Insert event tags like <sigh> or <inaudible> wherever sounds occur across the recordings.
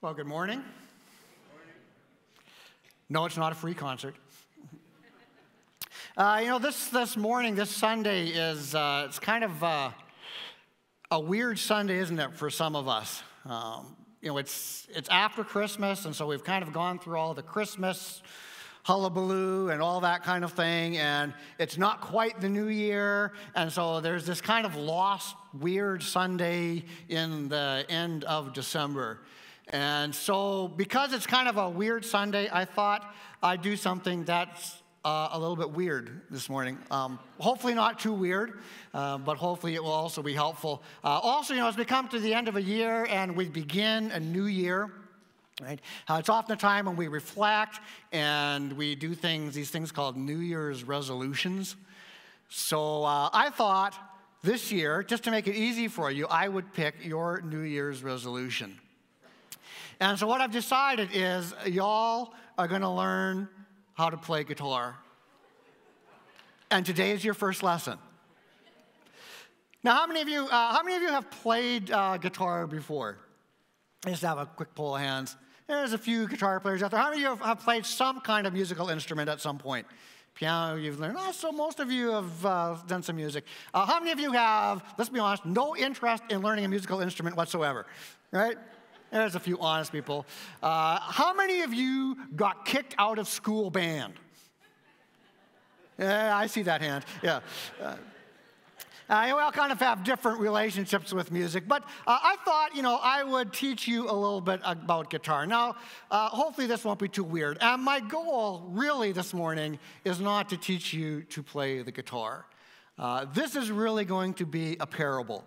Well, good morning. No, it's not a free concert. Uh, you know, this, this morning, this Sunday is uh, it's kind of uh, a weird Sunday, isn't it, for some of us? Um, you know, it's, it's after Christmas, and so we've kind of gone through all the Christmas hullabaloo and all that kind of thing, and it's not quite the new year, and so there's this kind of lost, weird Sunday in the end of December. And so, because it's kind of a weird Sunday, I thought I'd do something that's uh, a little bit weird this morning. Um, hopefully, not too weird, uh, but hopefully, it will also be helpful. Uh, also, you know, as we come to the end of a year and we begin a new year, Right? Uh, it's often a time when we reflect and we do things, these things called New Year's resolutions. So uh, I thought this year, just to make it easy for you, I would pick your New Year's resolution. And so what I've decided is y'all are going to learn how to play guitar. And today is your first lesson. Now, how many of you, uh, how many of you have played uh, guitar before? I Just have a quick poll of hands. There's a few guitar players out there. How many of you have played some kind of musical instrument at some point? Piano, you've learned. Oh, so most of you have uh, done some music. Uh, how many of you have, let's be honest, no interest in learning a musical instrument whatsoever? Right? There's a few honest people. Uh, how many of you got kicked out of school band? Yeah, I see that hand. Yeah. Uh, we all kind of have different relationships with music, but uh, I thought, you know, I would teach you a little bit about guitar. Now, uh, hopefully this won't be too weird. And my goal, really, this morning is not to teach you to play the guitar. Uh, this is really going to be a parable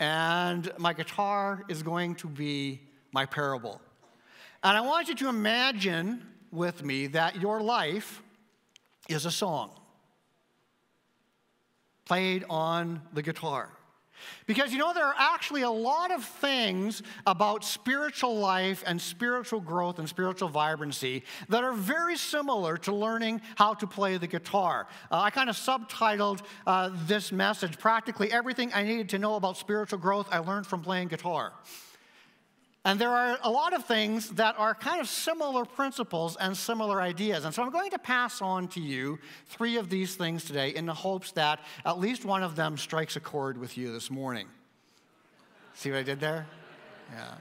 and my guitar is going to be my parable. And I want you to imagine with me that your life is a song played on the guitar. Because you know, there are actually a lot of things about spiritual life and spiritual growth and spiritual vibrancy that are very similar to learning how to play the guitar. Uh, I kind of subtitled uh, this message practically everything I needed to know about spiritual growth I learned from playing guitar. And there are a lot of things that are kind of similar principles and similar ideas. And so I'm going to pass on to you three of these things today in the hopes that at least one of them strikes a chord with you this morning. See what I did there? Yeah.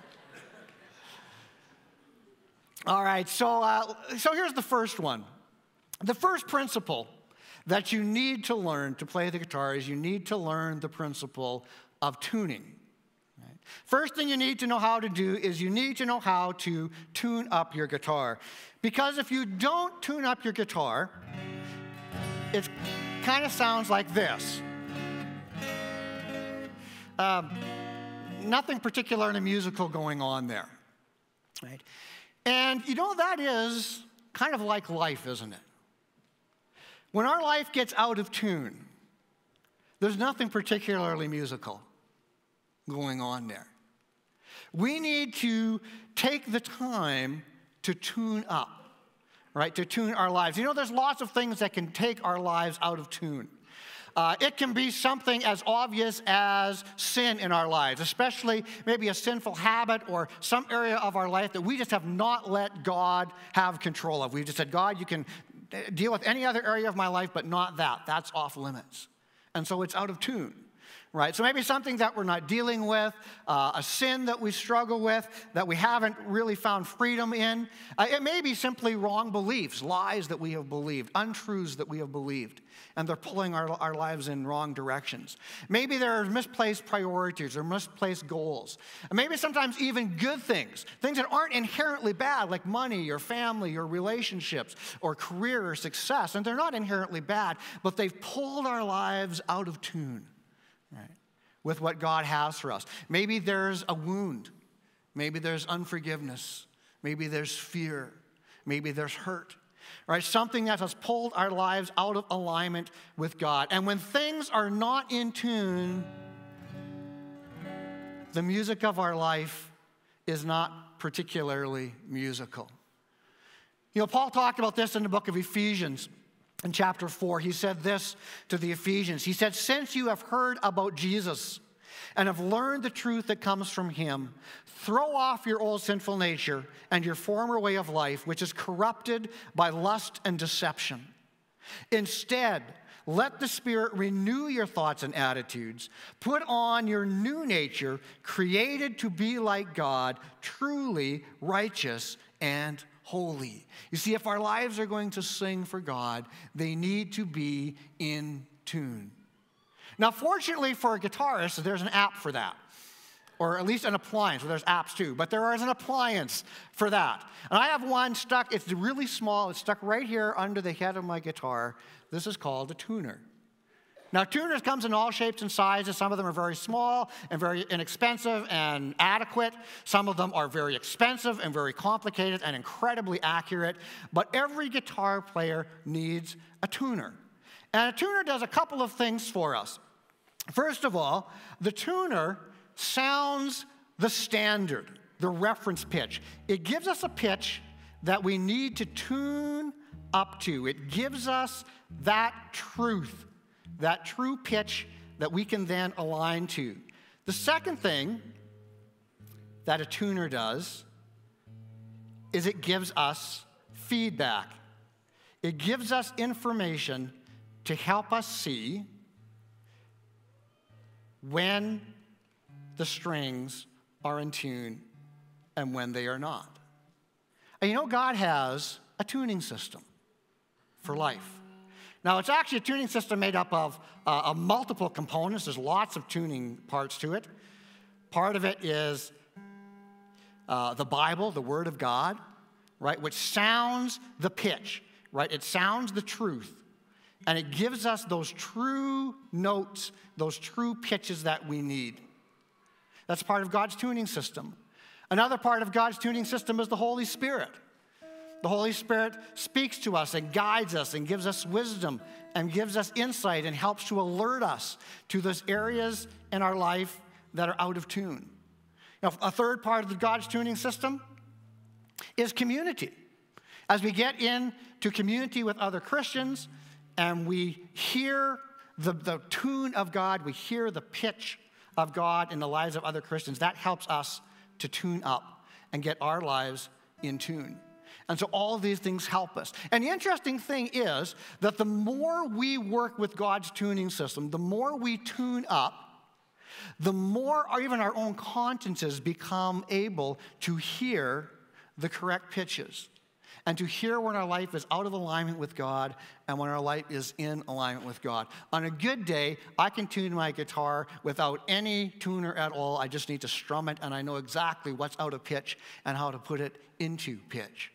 All right, so, uh, so here's the first one. The first principle that you need to learn to play the guitar is you need to learn the principle of tuning. First thing you need to know how to do is you need to know how to tune up your guitar. Because if you don't tune up your guitar, it kind of sounds like this. Um, nothing particularly musical going on there. Right? And you know, that is kind of like life, isn't it? When our life gets out of tune, there's nothing particularly musical going on there. We need to take the time to tune up, right? To tune our lives. You know, there's lots of things that can take our lives out of tune. Uh, it can be something as obvious as sin in our lives, especially maybe a sinful habit or some area of our life that we just have not let God have control of. We've just said, God, you can deal with any other area of my life, but not that. That's off limits. And so it's out of tune right? So maybe something that we're not dealing with, uh, a sin that we struggle with, that we haven't really found freedom in. Uh, it may be simply wrong beliefs, lies that we have believed, untruths that we have believed, and they're pulling our, our lives in wrong directions. Maybe there are misplaced priorities or misplaced goals. And maybe sometimes even good things, things that aren't inherently bad, like money or family or relationships or career or success, and they're not inherently bad, but they've pulled our lives out of tune with what God has for us. Maybe there's a wound. Maybe there's unforgiveness. Maybe there's fear. Maybe there's hurt. Right? Something that has pulled our lives out of alignment with God. And when things are not in tune, the music of our life is not particularly musical. You know, Paul talked about this in the book of Ephesians in chapter 4, he said this to the Ephesians. He said, Since you have heard about Jesus and have learned the truth that comes from Him, throw off your old sinful nature and your former way of life, which is corrupted by lust and deception. Instead, let the Spirit renew your thoughts and attitudes. Put on your new nature, created to be like God, truly righteous and holy. You see, if our lives are going to sing for God, they need to be in tune. Now, fortunately for a guitarist, there's an app for that. Or at least an appliance. Well, there's apps too, but there is an appliance for that. And I have one stuck, it's really small, it's stuck right here under the head of my guitar. This is called a tuner. Now, tuners comes in all shapes and sizes. Some of them are very small and very inexpensive and adequate. Some of them are very expensive and very complicated and incredibly accurate. But every guitar player needs a tuner. And a tuner does a couple of things for us. First of all, the tuner sounds the standard, the reference pitch. It gives us a pitch that we need to tune up to. It gives us that truth, that true pitch that we can then align to. The second thing that a tuner does is it gives us feedback. It gives us information to help us see when the strings are in tune and when they are not. And you know, God has a tuning system for life. Now, it's actually a tuning system made up of, uh, multiple components. There's lots of tuning parts to it. Part of it is uh, the Bible, the Word of God, right, which sounds the pitch, right? It sounds the truth. And it gives us those true notes, those true pitches that we need. That's part of God's tuning system. Another part of God's tuning system is the Holy Spirit. The Holy Spirit speaks to us and guides us and gives us wisdom and gives us insight and helps to alert us to those areas in our life that are out of tune. Now, a third part of God's tuning system is community. As we get into community with other Christians and we hear the, the tune of God, we hear the pitch of God in the lives of other Christians, that helps us to tune up and get our lives in tune. And so all these things help us. And the interesting thing is that the more we work with God's tuning system, the more we tune up, the more even our own consciences become able to hear the correct pitches and to hear when our life is out of alignment with God and when our life is in alignment with God. On a good day, I can tune my guitar without any tuner at all. I just need to strum it and I know exactly what's out of pitch and how to put it into pitch.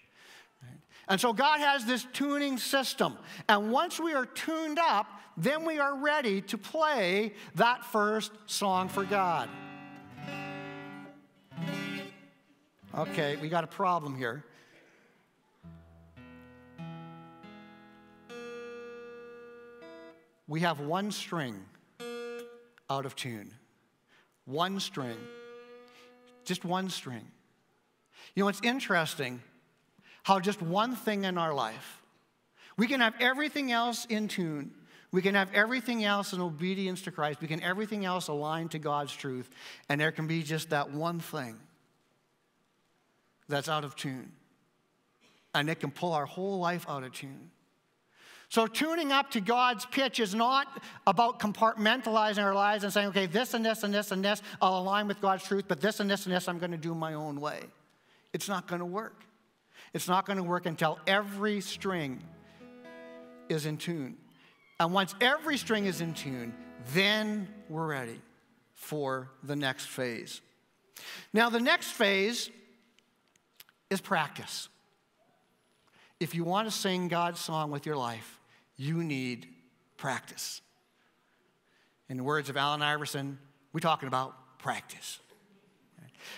And so God has this tuning system. And once we are tuned up, then we are ready to play that first song for God. Okay, we got a problem here. We have one string out of tune. One string. Just one string. You know, it's interesting how just one thing in our life, we can have everything else in tune. We can have everything else in obedience to Christ. We can everything else aligned to God's truth. And there can be just that one thing that's out of tune. And it can pull our whole life out of tune. So, tuning up to God's pitch is not about compartmentalizing our lives and saying, okay, this and this and this and this, I'll align with God's truth, but this and this and this, I'm going to do my own way. It's not going to work. It's not going to work until every string is in tune. And once every string is in tune, then we're ready for the next phase. Now, the next phase is practice. If you want to sing God's song with your life, you need practice. In the words of Allen Iverson, we're talking about practice.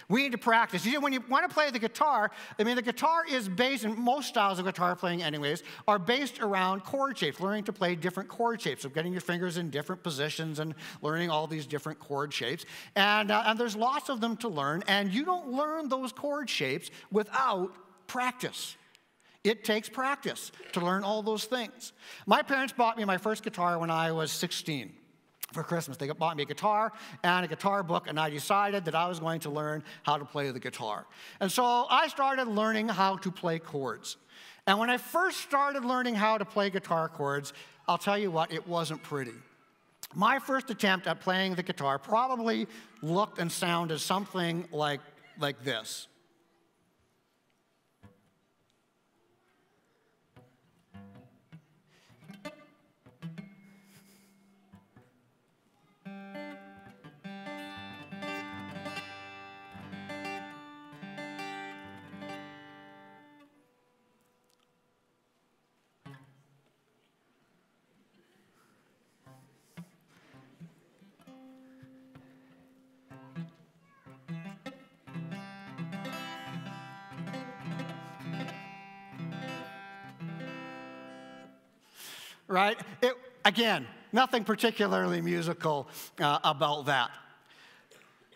We need to practice. You see, when you want to play the guitar, I mean, the guitar is based, and most styles of guitar playing, anyways, are based around chord shapes, learning to play different chord shapes, so getting your fingers in different positions and learning all these different chord shapes. And, uh, and there's lots of them to learn, and you don't learn those chord shapes without practice. It takes practice to learn all those things. My parents bought me my first guitar when I was 16. For Christmas. They bought me a guitar and a guitar book, and I decided that I was going to learn how to play the guitar. And so I started learning how to play chords. And when I first started learning how to play guitar chords, I'll tell you what, it wasn't pretty. My first attempt at playing the guitar probably looked and sounded something like, like this. Right? It, again, nothing particularly musical uh, about that.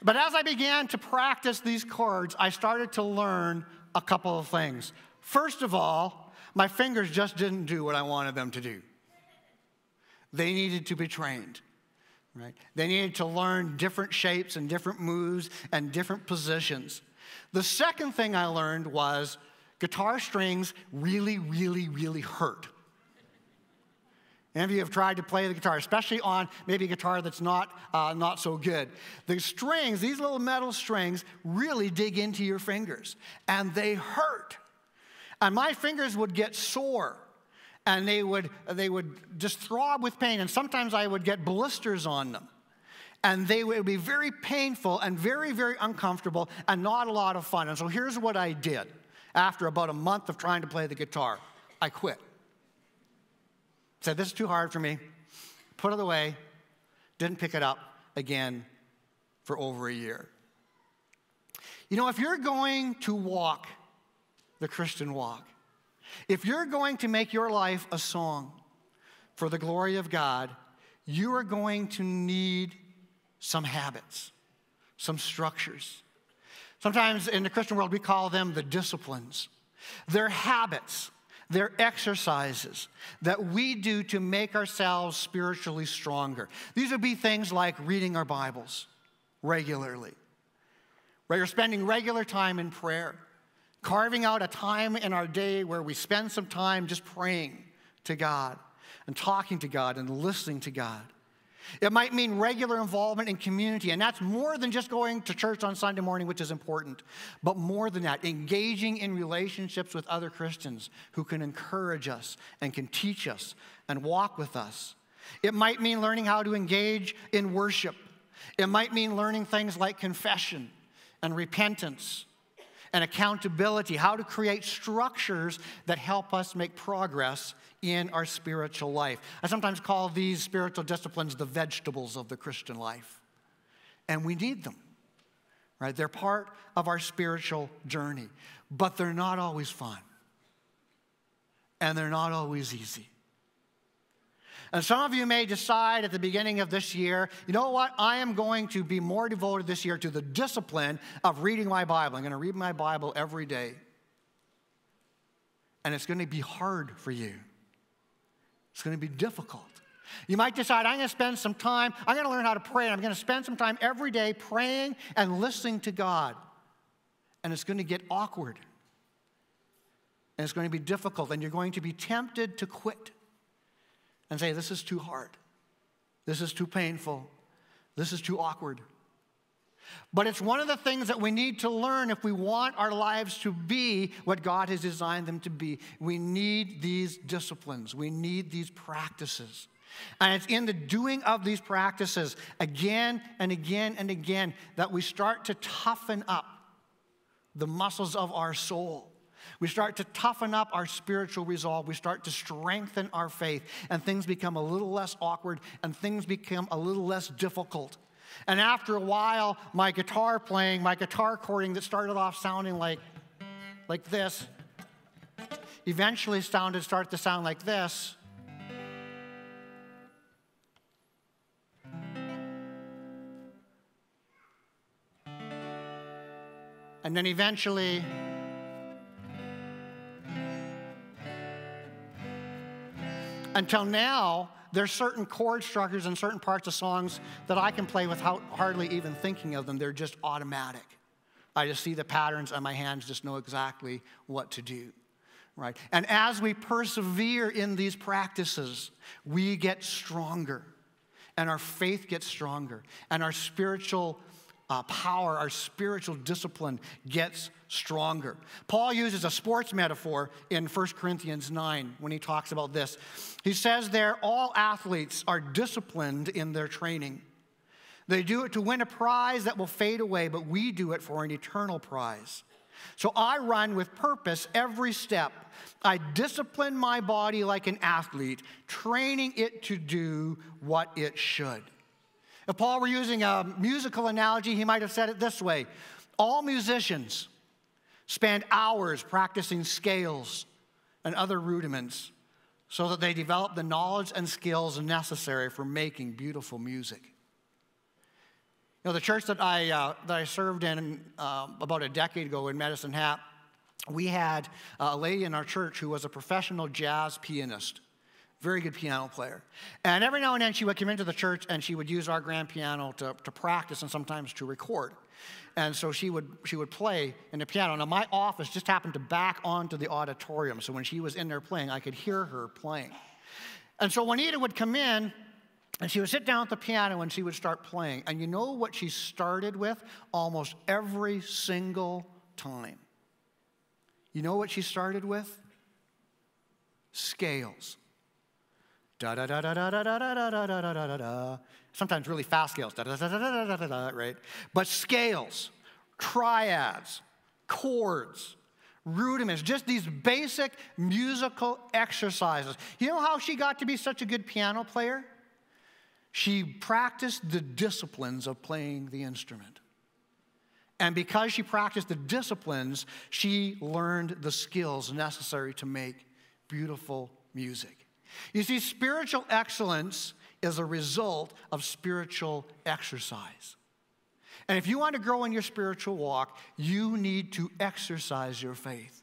But as I began to practice these chords, I started to learn a couple of things. First of all, my fingers just didn't do what I wanted them to do. They needed to be trained, right? They needed to learn different shapes and different moves and different positions. The second thing I learned was guitar strings really, really, really hurt. Any of you have tried to play the guitar, especially on maybe a guitar that's not, uh, not so good. The strings, these little metal strings, really dig into your fingers and they hurt. And my fingers would get sore and they would, they would just throb with pain. And sometimes I would get blisters on them. And they would be very painful and very, very uncomfortable and not a lot of fun. And so here's what I did after about a month of trying to play the guitar I quit said, This is too hard for me, put it away, didn't pick it up again for over a year. You know, if you're going to walk the Christian walk, if you're going to make your life a song for the glory of God, you are going to need some habits, some structures. Sometimes in the Christian world, we call them the disciplines. They're habits they're exercises that we do to make ourselves spiritually stronger. These would be things like reading our Bibles regularly, you're spending regular time in prayer, carving out a time in our day where we spend some time just praying to God and talking to God and listening to God. It might mean regular involvement in community, and that's more than just going to church on Sunday morning, which is important, but more than that, engaging in relationships with other Christians who can encourage us and can teach us and walk with us. It might mean learning how to engage in worship. It might mean learning things like confession and repentance and accountability, how to create structures that help us make progress in our spiritual life. I sometimes call these spiritual disciplines the vegetables of the Christian life. And we need them, right? They're part of our spiritual journey, but they're not always fun. And they're not always easy. And some of you may decide at the beginning of this year, you know what? I am going to be more devoted this year to the discipline of reading my Bible. I'm going to read my Bible every day. And it's going to be hard for you. It's going to be difficult. You might decide, I'm going to spend some time, I'm going to learn how to pray, I'm going to spend some time every day praying and listening to God. And it's going to get awkward. And it's going to be difficult, and you're going to be tempted to quit and say, This is too hard. This is too painful. This is too awkward. But it's one of the things that we need to learn if we want our lives to be what God has designed them to be. We need these disciplines, we need these practices. And it's in the doing of these practices again and again and again that we start to toughen up the muscles of our soul. We start to toughen up our spiritual resolve. We start to strengthen our faith, and things become a little less awkward and things become a little less difficult. And after a while, my guitar playing, my guitar chording that started off sounding like, like this, eventually sounded start to sound like this. And then eventually, until now, there's certain chord structures and certain parts of songs that I can play without hardly even thinking of them. They're just automatic. I just see the patterns and my hands just know exactly what to do. Right? And as we persevere in these practices, we get stronger and our faith gets stronger and our spiritual uh, power, our spiritual discipline gets stronger. Paul uses a sports metaphor in 1 Corinthians 9 when he talks about this. He says there, all athletes are disciplined in their training. They do it to win a prize that will fade away, but we do it for an eternal prize. So I run with purpose every step. I discipline my body like an athlete, training it to do what it should. If Paul were using a musical analogy, he might have said it this way All musicians spend hours practicing scales and other rudiments so that they develop the knowledge and skills necessary for making beautiful music. You know, the church that I, uh, that I served in uh, about a decade ago in Medicine Hat, we had a lady in our church who was a professional jazz pianist very good piano player. And every now and then she would come into the church and she would use our grand piano to, to practice and sometimes to record. And so she would, she would play in the piano. Now, my office just happened to back onto the auditorium. So when she was in there playing, I could hear her playing. And so Juanita would come in and she would sit down at the piano and she would start playing. And you know what she started with almost every single time? You know what she started with? Scales. Da da da da da da da da da da da da da da. Sometimes really fast scales, da da da da da da da da, right? But scales, triads, chords, rudiments, just these basic musical exercises. You know how she got to be such a good piano player? She practiced the disciplines of playing the instrument. And because she practiced the disciplines, she learned the skills necessary to make beautiful music. You see, spiritual excellence is a result of spiritual exercise. And if you want to grow in your spiritual walk, you need to exercise your faith.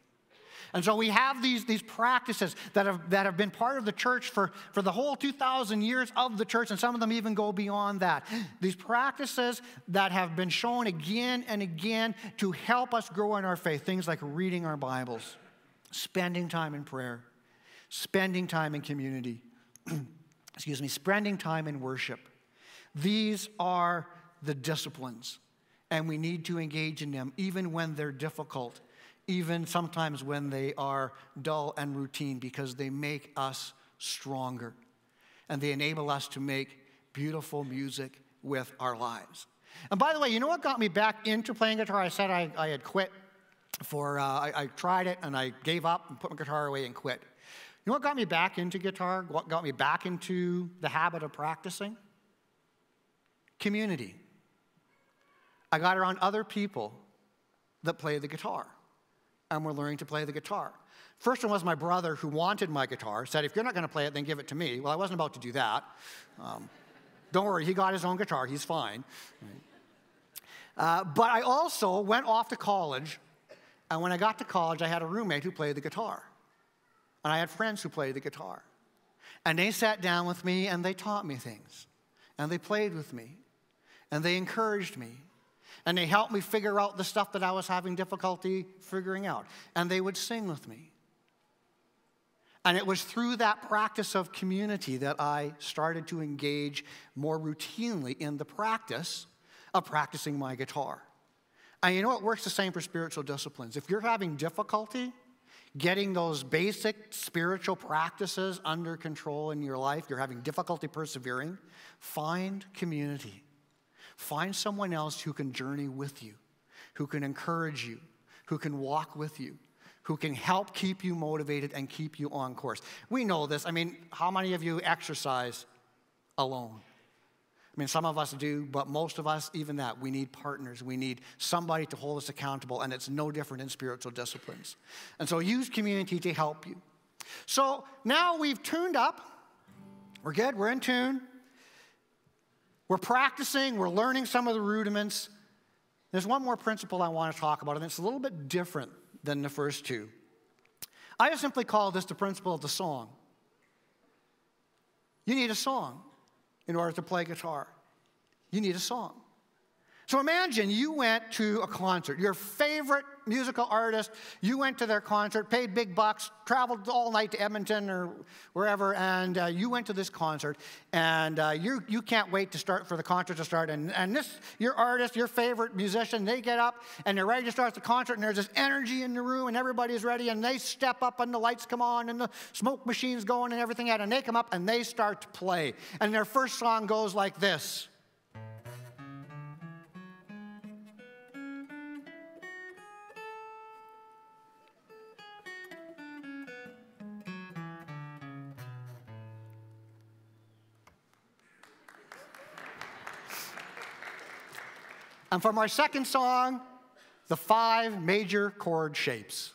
And so we have these, these practices that have, that have been part of the church for, for the whole 2,000 years of the church, and some of them even go beyond that. These practices that have been shown again and again to help us grow in our faith, things like reading our Bibles, spending time in prayer, spending time in community, <clears throat> excuse me, spending time in worship. These are the disciplines, and we need to engage in them even when they're difficult, even sometimes when they are dull and routine, because they make us stronger and they enable us to make beautiful music with our lives. And by the way, you know what got me back into playing guitar? I said I, I had quit for, uh, I, I tried it and I gave up and put my guitar away and quit. You know what got me back into guitar? What got me back into the habit of practicing? Community. I got around other people that play the guitar and were learning to play the guitar. First one was my brother who wanted my guitar, said, if you're not going to play it, then give it to me. Well, I wasn't about to do that. Um, don't worry, he got his own guitar, he's fine. Uh, but I also went off to college, and when I got to college, I had a roommate who played the guitar. And I had friends who played the guitar. And they sat down with me and they taught me things. And they played with me. And they encouraged me. And they helped me figure out the stuff that I was having difficulty figuring out. And they would sing with me. And it was through that practice of community that I started to engage more routinely in the practice of practicing my guitar. And you know, it works the same for spiritual disciplines. If you're having difficulty, getting those basic spiritual practices under control in your life, you're having difficulty persevering, find community. Find someone else who can journey with you, who can encourage you, who can walk with you, who can help keep you motivated and keep you on course. We know this. I mean, how many of you exercise alone? I mean, some of us do, but most of us, even that, we need partners. We need somebody to hold us accountable, and it's no different in spiritual disciplines. And so use community to help you. So now we've tuned up. We're good, we're in tune. We're practicing, we're learning some of the rudiments. There's one more principle I want to talk about, and it's a little bit different than the first two. I just simply call this the principle of the song. you need a song in order to play guitar. You need a song. So imagine you went to a concert, your favorite musical artist, you went to their concert, paid big bucks, traveled all night to Edmonton or wherever, and uh, you went to this concert, and uh, you, you can't wait to start for the concert to start. And, and this, your artist, your favorite musician, they get up and they're ready to start the concert, and there's this energy in the room, and everybody's ready, and they step up, and the lights come on, and the smoke machine's going, and everything, and they come up and they start to play. And their first song goes like this. And from our second song, the five major chord shapes.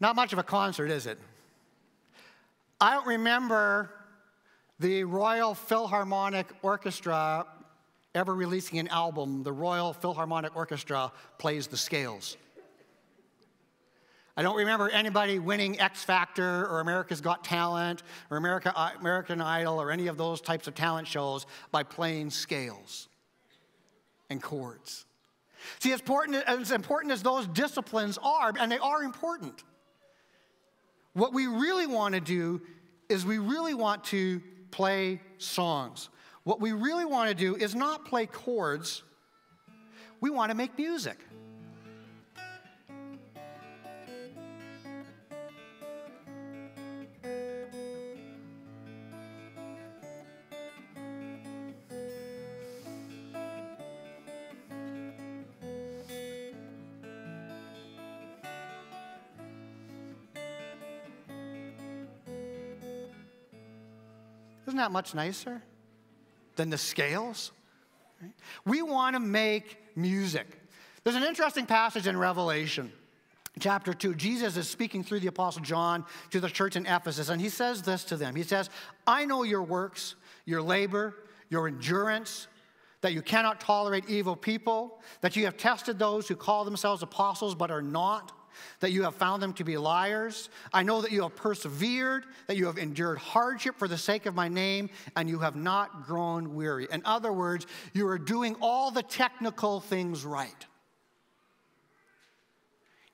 Not much of a concert, is it? I don't remember the Royal Philharmonic Orchestra ever releasing an album, the Royal Philharmonic Orchestra plays the scales. I don't remember anybody winning X Factor or America's Got Talent or America, uh, American Idol or any of those types of talent shows by playing scales and chords. See, as important, as important as those disciplines are, and they are important, what we really want to do is we really want to play songs. What we really want to do is not play chords, we want to make music. Isn't that much nicer than the scales? We want to make music. There's an interesting passage in Revelation chapter 2, Jesus is speaking through the Apostle John to the church in Ephesus, and he says this to them He says, I know your works, your labor, your endurance, that you cannot tolerate evil people, that you have tested those who call themselves apostles but are not, that you have found them to be liars. I know that you have persevered, that you have endured hardship for the sake of my name, and you have not grown weary. In other words, you are doing all the technical things right.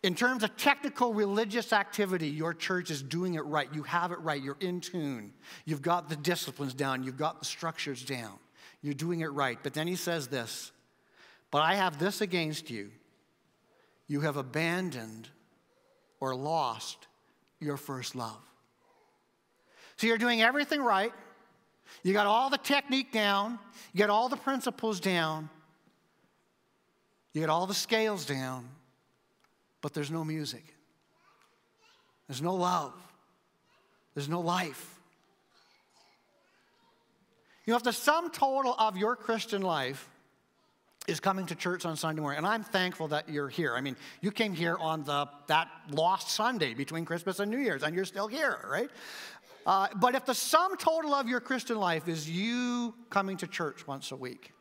In terms of technical religious activity, your church is doing it right. You have it right. You're in tune. You've got the disciplines down. You've got the structures down. You're doing it right. But then he says this But I have this against you you have abandoned or lost your first love. So you're doing everything right. You got all the technique down, you got all the principles down, you got all the scales down, but there's no music. There's no love. There's no life. You know, if the sum total of your Christian life is coming to church on Sunday morning. And I'm thankful that you're here. I mean, you came here on the, that lost Sunday between Christmas and New Year's, and you're still here, right? Uh, but if the sum total of your Christian life is you coming to church once a week,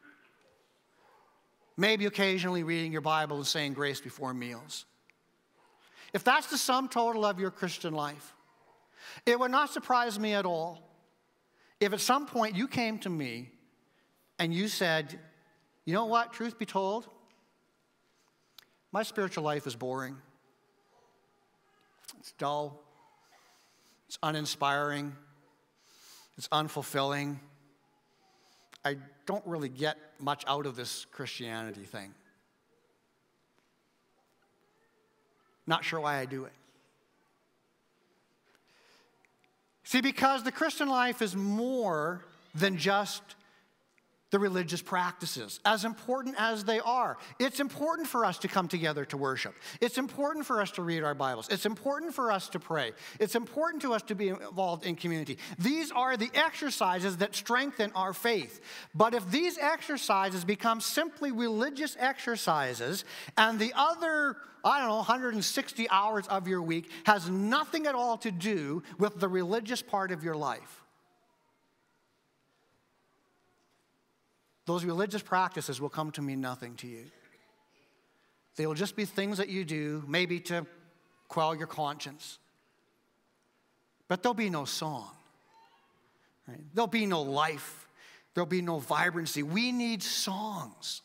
maybe occasionally reading your Bible and saying grace before meals, if that's the sum total of your Christian life, it would not surprise me at all if at some point you came to me and you said, you know what, truth be told? My spiritual life is boring. It's dull. It's uninspiring. It's unfulfilling. I don't really get much out of this Christianity thing. Not sure why I do it. See, because the Christian life is more than just the religious practices, as important as they are. It's important for us to come together to worship. It's important for us to read our Bibles. It's important for us to pray. It's important to us to be involved in community. These are the exercises that strengthen our faith. But if these exercises become simply religious exercises and the other I don't know, 160 hours of your week has nothing at all to do with the religious part of your life. Those religious practices will come to mean nothing to you. They will just be things that you do, maybe to quell your conscience. But there'll be no song. Right? There'll be no life. There'll be no vibrancy. We need songs.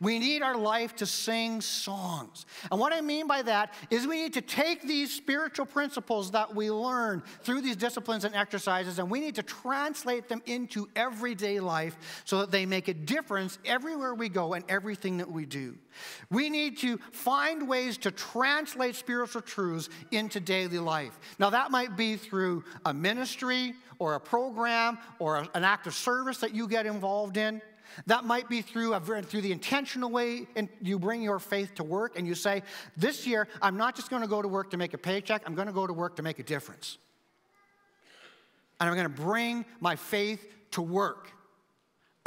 We need our life to sing songs. And what I mean by that is we need to take these spiritual principles that we learn through these disciplines and exercises and we need to translate them into everyday life so that they make a difference everywhere we go and everything that we do. We need to find ways to translate spiritual truths into daily life. Now, that might be through a ministry or a program or an act of service that you get involved in. That might be through, through the intentional way and you bring your faith to work and you say, This year, I'm not just going to go to work to make a paycheck, I'm going to go to work to make a difference. And I'm going to bring my faith to work.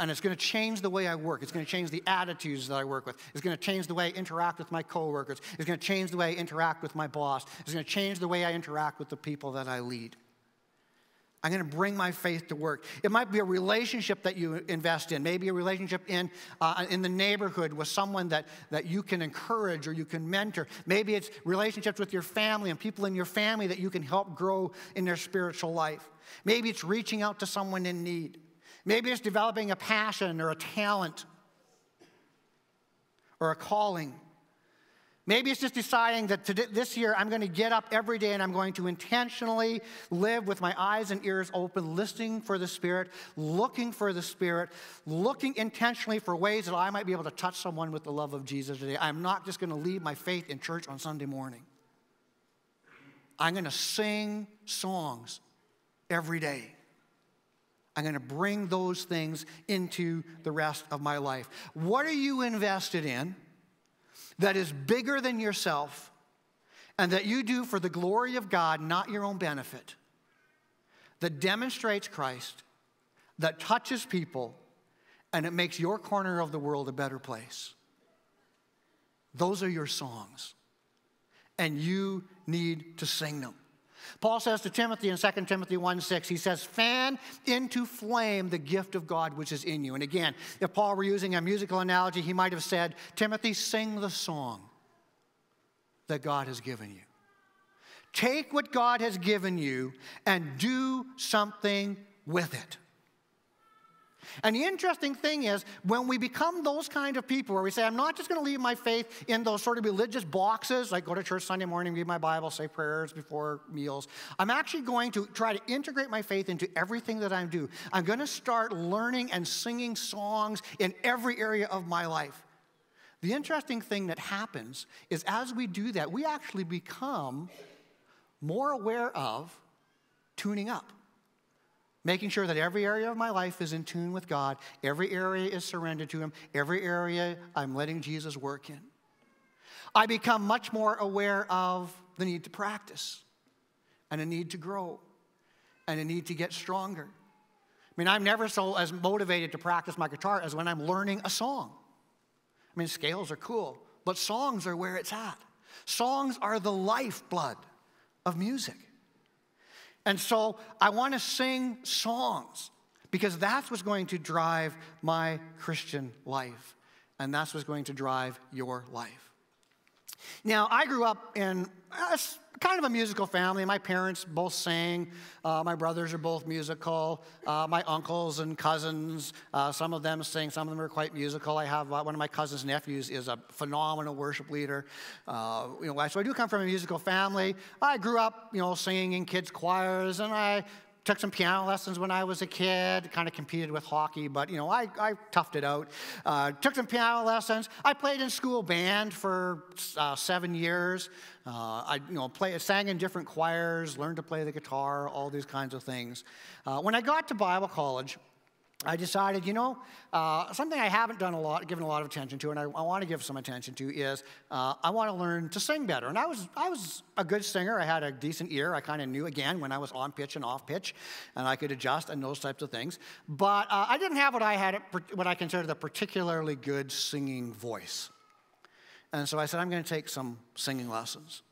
And it's going to change the way I work. It's going to change the attitudes that I work with. It's going to change the way I interact with my coworkers. It's going to change the way I interact with my boss. It's going to change the way I interact with the people that I lead. I'm going to bring my faith to work. It might be a relationship that you invest in, maybe a relationship in, uh, in the neighborhood with someone that, that you can encourage or you can mentor. Maybe it's relationships with your family and people in your family that you can help grow in their spiritual life. Maybe it's reaching out to someone in need. Maybe it's developing a passion or a talent or a calling. Maybe it's just deciding that today, this year I'm going to get up every day and I'm going to intentionally live with my eyes and ears open, listening for the Spirit, looking for the Spirit, looking intentionally for ways that I might be able to touch someone with the love of Jesus today. I'm not just going to leave my faith in church on Sunday morning. I'm going to sing songs every day. I'm going to bring those things into the rest of my life. What are you invested in? That is bigger than yourself and that you do for the glory of God, not your own benefit, that demonstrates Christ, that touches people, and it makes your corner of the world a better place. Those are your songs, and you need to sing them. Paul says to Timothy in 2 Timothy 1 6, he says, fan into flame the gift of God which is in you. And again, if Paul were using a musical analogy, he might have said, Timothy, sing the song that God has given you. Take what God has given you and do something with it. And the interesting thing is, when we become those kind of people where we say, I'm not just going to leave my faith in those sort of religious boxes, like go to church Sunday morning, read my Bible, say prayers before meals. I'm actually going to try to integrate my faith into everything that I do. I'm going to start learning and singing songs in every area of my life. The interesting thing that happens is as we do that, we actually become more aware of tuning up making sure that every area of my life is in tune with God, every area is surrendered to Him, every area I'm letting Jesus work in. I become much more aware of the need to practice and a need to grow and a need to get stronger. I mean, I'm never so as motivated to practice my guitar as when I'm learning a song. I mean, scales are cool, but songs are where it's at. Songs are the lifeblood of music. And so I want to sing songs because that's what's going to drive my Christian life. And that's what's going to drive your life. Now, I grew up in a, kind of a musical family. My parents both sang. Uh, my brothers are both musical. Uh, my uncles and cousins, uh, some of them sing. Some of them are quite musical. I have uh, one of my cousin's nephews is a phenomenal worship leader. Uh, you know, so I do come from a musical family. I grew up, you know, singing in kids' choirs, and I took some piano lessons when I was a kid, kind of competed with hockey, but you know, I, I toughed it out. Uh, took some piano lessons. I played in school band for uh, seven years. Uh, I you know, play, sang in different choirs, learned to play the guitar, all these kinds of things. Uh, when I got to Bible college, I decided, you know, uh, something I haven't done a lot, given a lot of attention to, and I, I want to give some attention to is uh, I want to learn to sing better. And I was, I was a good singer. I had a decent ear. I kind of knew again when I was on pitch and off pitch, and I could adjust and those types of things. But uh, I didn't have what I had, what I considered a particularly good singing voice. And so I said, I'm going to take some singing lessons.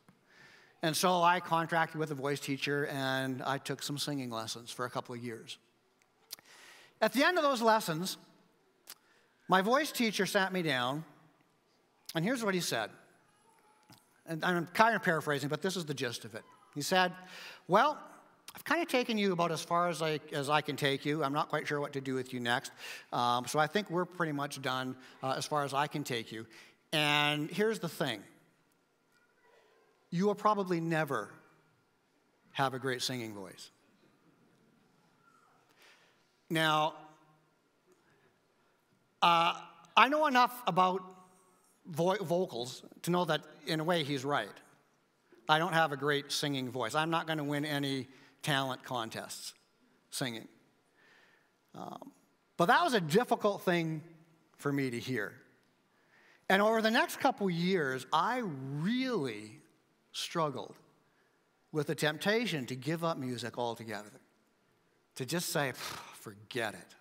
And so I contracted with a voice teacher, and I took some singing lessons for a couple of years. At the end of those lessons, my voice teacher sat me down, and here's what he said. And I'm kind of paraphrasing, but this is the gist of it. He said, Well, I've kind of taken you about as far as I, as I can take you. I'm not quite sure what to do with you next. Um, so I think we're pretty much done uh, as far as I can take you. And here's the thing you will probably never have a great singing voice. Now, uh, I know enough about vo- vocals to know that, in a way, he's right. I don't have a great singing voice. I'm not going to win any talent contests singing. Um, but that was a difficult thing for me to hear. And over the next couple years, I really struggled with the temptation to give up music altogether, to just say, forget it.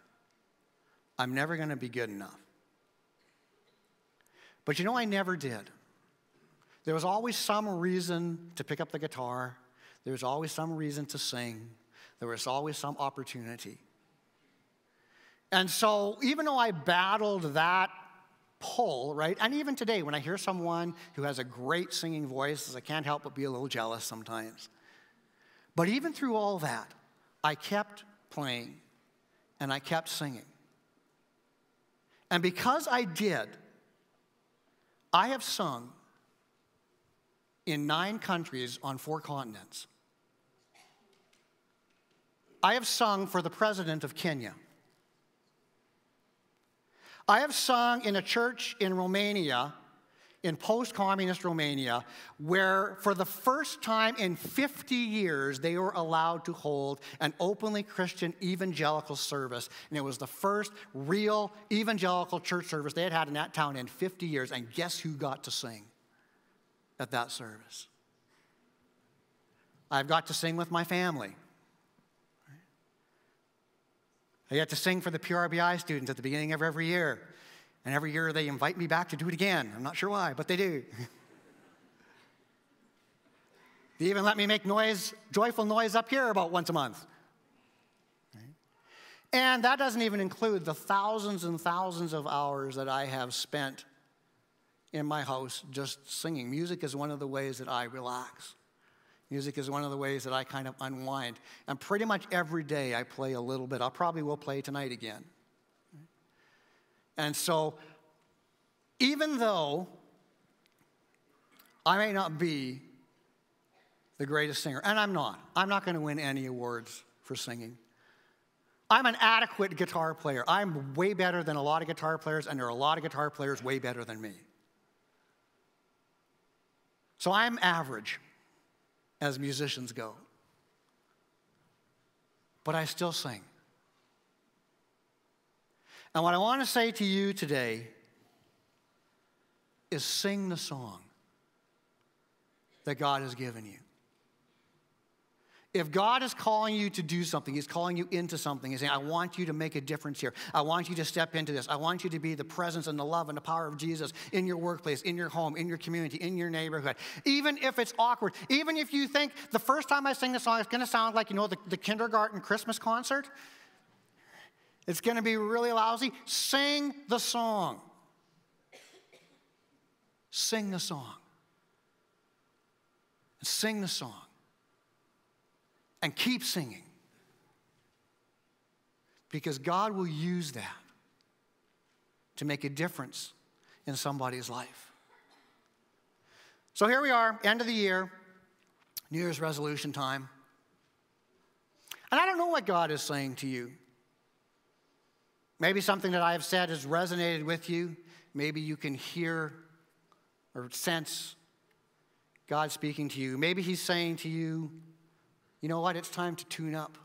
I'm never going to be good enough. But you know, I never did. There was always some reason to pick up the guitar, there was always some reason to sing, there was always some opportunity. And so, even though I battled that pull, right? And even today, when I hear someone who has a great singing voice, I can't help but be a little jealous sometimes. But even through all that, I kept playing and I kept singing. And because I did, I have sung in nine countries on four continents. I have sung for the president of Kenya. I have sung in a church in Romania in post communist Romania, where for the first time in 50 years they were allowed to hold an openly Christian evangelical service. And it was the first real evangelical church service they had had in that town in 50 years. And guess who got to sing at that service? I've got to sing with my family. I get to sing for the PRBI students at the beginning of every year. And every year they invite me back to do it again. I'm not sure why, but they do. <laughs> they even let me make noise, joyful noise up here about once a month. And that doesn't even include the thousands and thousands of hours that I have spent in my house just singing. Music is one of the ways that I relax. Music is one of the ways that I kind of unwind. And pretty much every day I play a little bit. I probably will play tonight again. And so, even though I may not be the greatest singer, and I'm not, I'm not going to win any awards for singing. I'm an adequate guitar player. I'm way better than a lot of guitar players, and there are a lot of guitar players way better than me. So I'm average as musicians go. But I still sing. And what I want to say to you today is sing the song that God has given you. If God is calling you to do something, He's calling you into something, He's saying, I want you to make a difference here. I want you to step into this. I want you to be the presence and the love and the power of Jesus in your workplace, in your home, in your community, in your neighborhood. Even if it's awkward, even if you think the first time I sing the song, it's going to sound like, you know, the, the kindergarten Christmas concert. It's going to be really lousy. Sing the song. Sing the song. Sing the song. And keep singing. Because God will use that to make a difference in somebody's life. So here we are, end of the year, New Year's resolution time. And I don't know what God is saying to you. Maybe something that I have said has resonated with you. Maybe you can hear or sense God speaking to you. Maybe He's saying to you, you know what, it's time to tune up.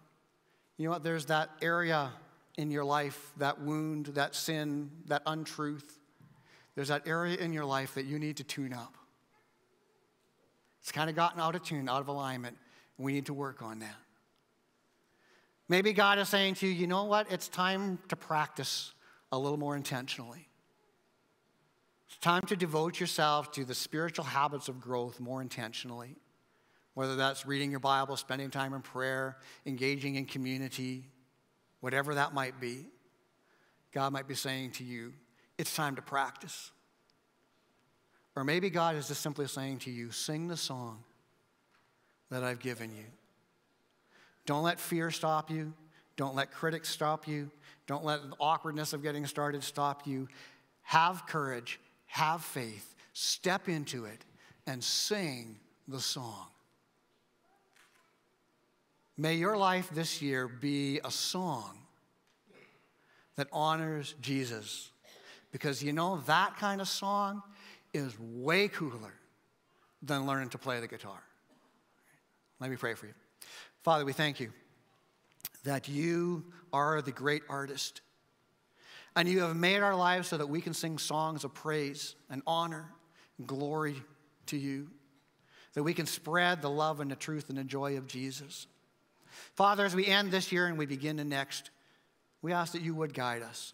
You know what, there's that area in your life, that wound, that sin, that untruth, there's that area in your life that you need to tune up. It's kind of gotten out of tune, out of alignment. We need to work on that. Maybe God is saying to you, you know what? It's time to practice a little more intentionally. It's time to devote yourself to the spiritual habits of growth more intentionally. Whether that's reading your Bible, spending time in prayer, engaging in community, whatever that might be, God might be saying to you, it's time to practice. Or maybe God is just simply saying to you, sing the song that I've given you. Don't let fear stop you. Don't let critics stop you. Don't let the awkwardness of getting started stop you. Have courage, have faith, step into it, and sing the song. May your life this year be a song that honors Jesus. Because you know, that kind of song is way cooler than learning to play the guitar. Let me pray for you. Father, we thank you that you are the great artist. And you have made our lives so that we can sing songs of praise and honor and glory to you. That we can spread the love and the truth and the joy of Jesus. Father, as we end this year and we begin the next, we ask that you would guide us.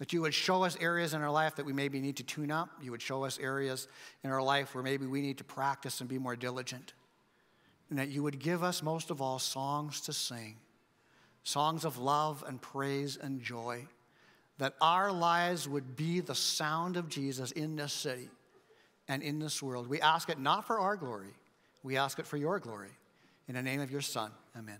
That you would show us areas in our life that we maybe need to tune up. You would show us areas in our life where maybe we need to practice and be more diligent. And that you would give us, most of all, songs to sing songs of love and praise and joy. That our lives would be the sound of Jesus in this city and in this world. We ask it not for our glory, we ask it for your glory. In the name of your Son, amen.